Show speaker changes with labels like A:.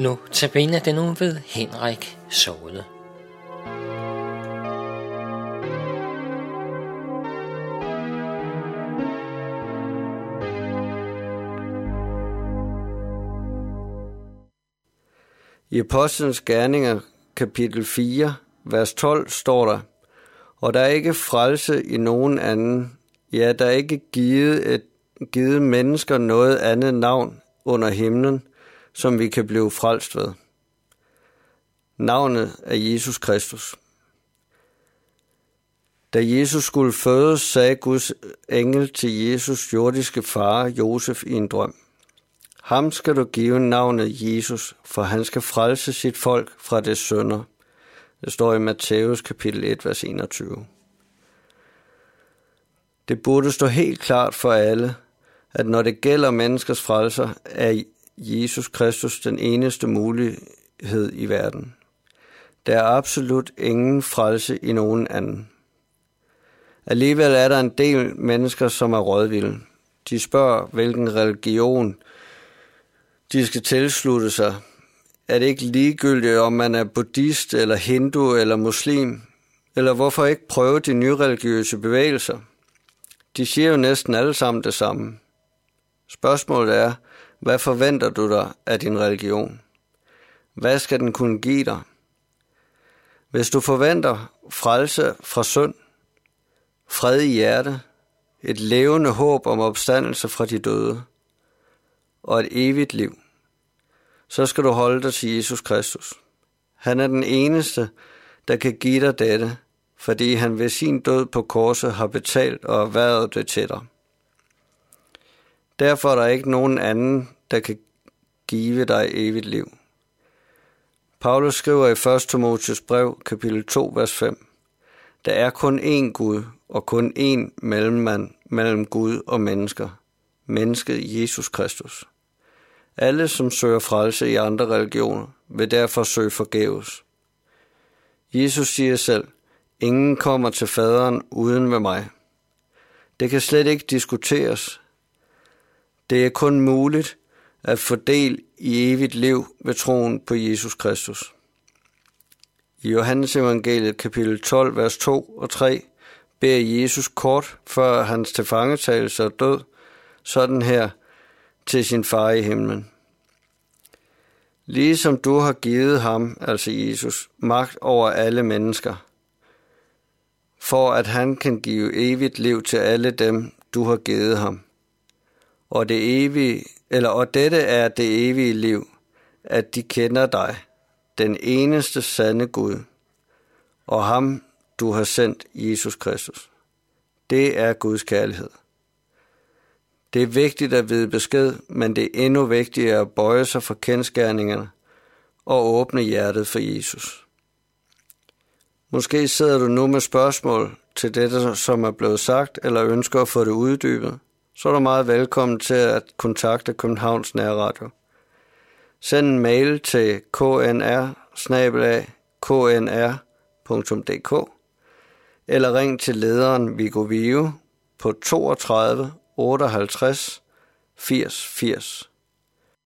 A: Nu tabiner den nu ved Henrik Såde.
B: I Apostlenes Gerninger, kapitel 4, vers 12, står der, Og der er ikke frelse i nogen anden, ja, der er ikke givet, et, givet mennesker noget andet navn under himlen, som vi kan blive frelst ved. Navnet er Jesus Kristus. Da Jesus skulle fødes, sagde Guds engel til Jesus jordiske far Josef i en drøm. Ham skal du give navnet Jesus, for han skal frelse sit folk fra det sønder. Det står i Matthæus kapitel 1, vers 21. Det burde stå helt klart for alle, at når det gælder menneskers frelser, er Jesus Kristus den eneste mulighed i verden. Der er absolut ingen frelse i nogen anden. Alligevel er der en del mennesker, som er rådvilde. De spørger, hvilken religion de skal tilslutte sig. Er det ikke ligegyldigt, om man er buddhist, eller hindu, eller muslim? Eller hvorfor ikke prøve de nye religiøse bevægelser? De siger jo næsten alle sammen det samme. Spørgsmålet er, hvad forventer du dig af din religion? Hvad skal den kunne give dig? Hvis du forventer frelse fra synd, fred i hjerte, et levende håb om opstandelse fra de døde og et evigt liv, så skal du holde dig til Jesus Kristus. Han er den eneste, der kan give dig dette, fordi han ved sin død på korset har betalt og erhvervet det til dig. Derfor er der ikke nogen anden, der kan give dig evigt liv. Paulus skriver i 1. Timotheus brev, kapitel 2, vers 5. Der er kun én Gud og kun én mellemmand mellem Gud og mennesker. Mennesket Jesus Kristus. Alle, som søger frelse i andre religioner, vil derfor søge forgæves. Jesus siger selv, ingen kommer til faderen uden ved mig. Det kan slet ikke diskuteres. Det er kun muligt at få del i evigt liv ved troen på Jesus Kristus. I Johannes evangeliet kapitel 12, vers 2 og 3 beder Jesus kort før hans tilfangetagelse og død, sådan her til sin far i himlen. Ligesom du har givet ham, altså Jesus, magt over alle mennesker, for at han kan give evigt liv til alle dem, du har givet ham. Og, det evige, eller, og dette er det evige liv, at de kender dig, den eneste sande Gud, og ham, du har sendt, Jesus Kristus. Det er Guds kærlighed. Det er vigtigt at vide besked, men det er endnu vigtigere at bøje sig for kendskærningerne og åbne hjertet for Jesus. Måske sidder du nu med spørgsmål til det, som er blevet sagt, eller ønsker at få det uddybet, så er du meget velkommen til at kontakte Københavns Nærradio. Send en mail til knr knr.dk eller ring til lederen Viggo Vive på 32 58 80 80.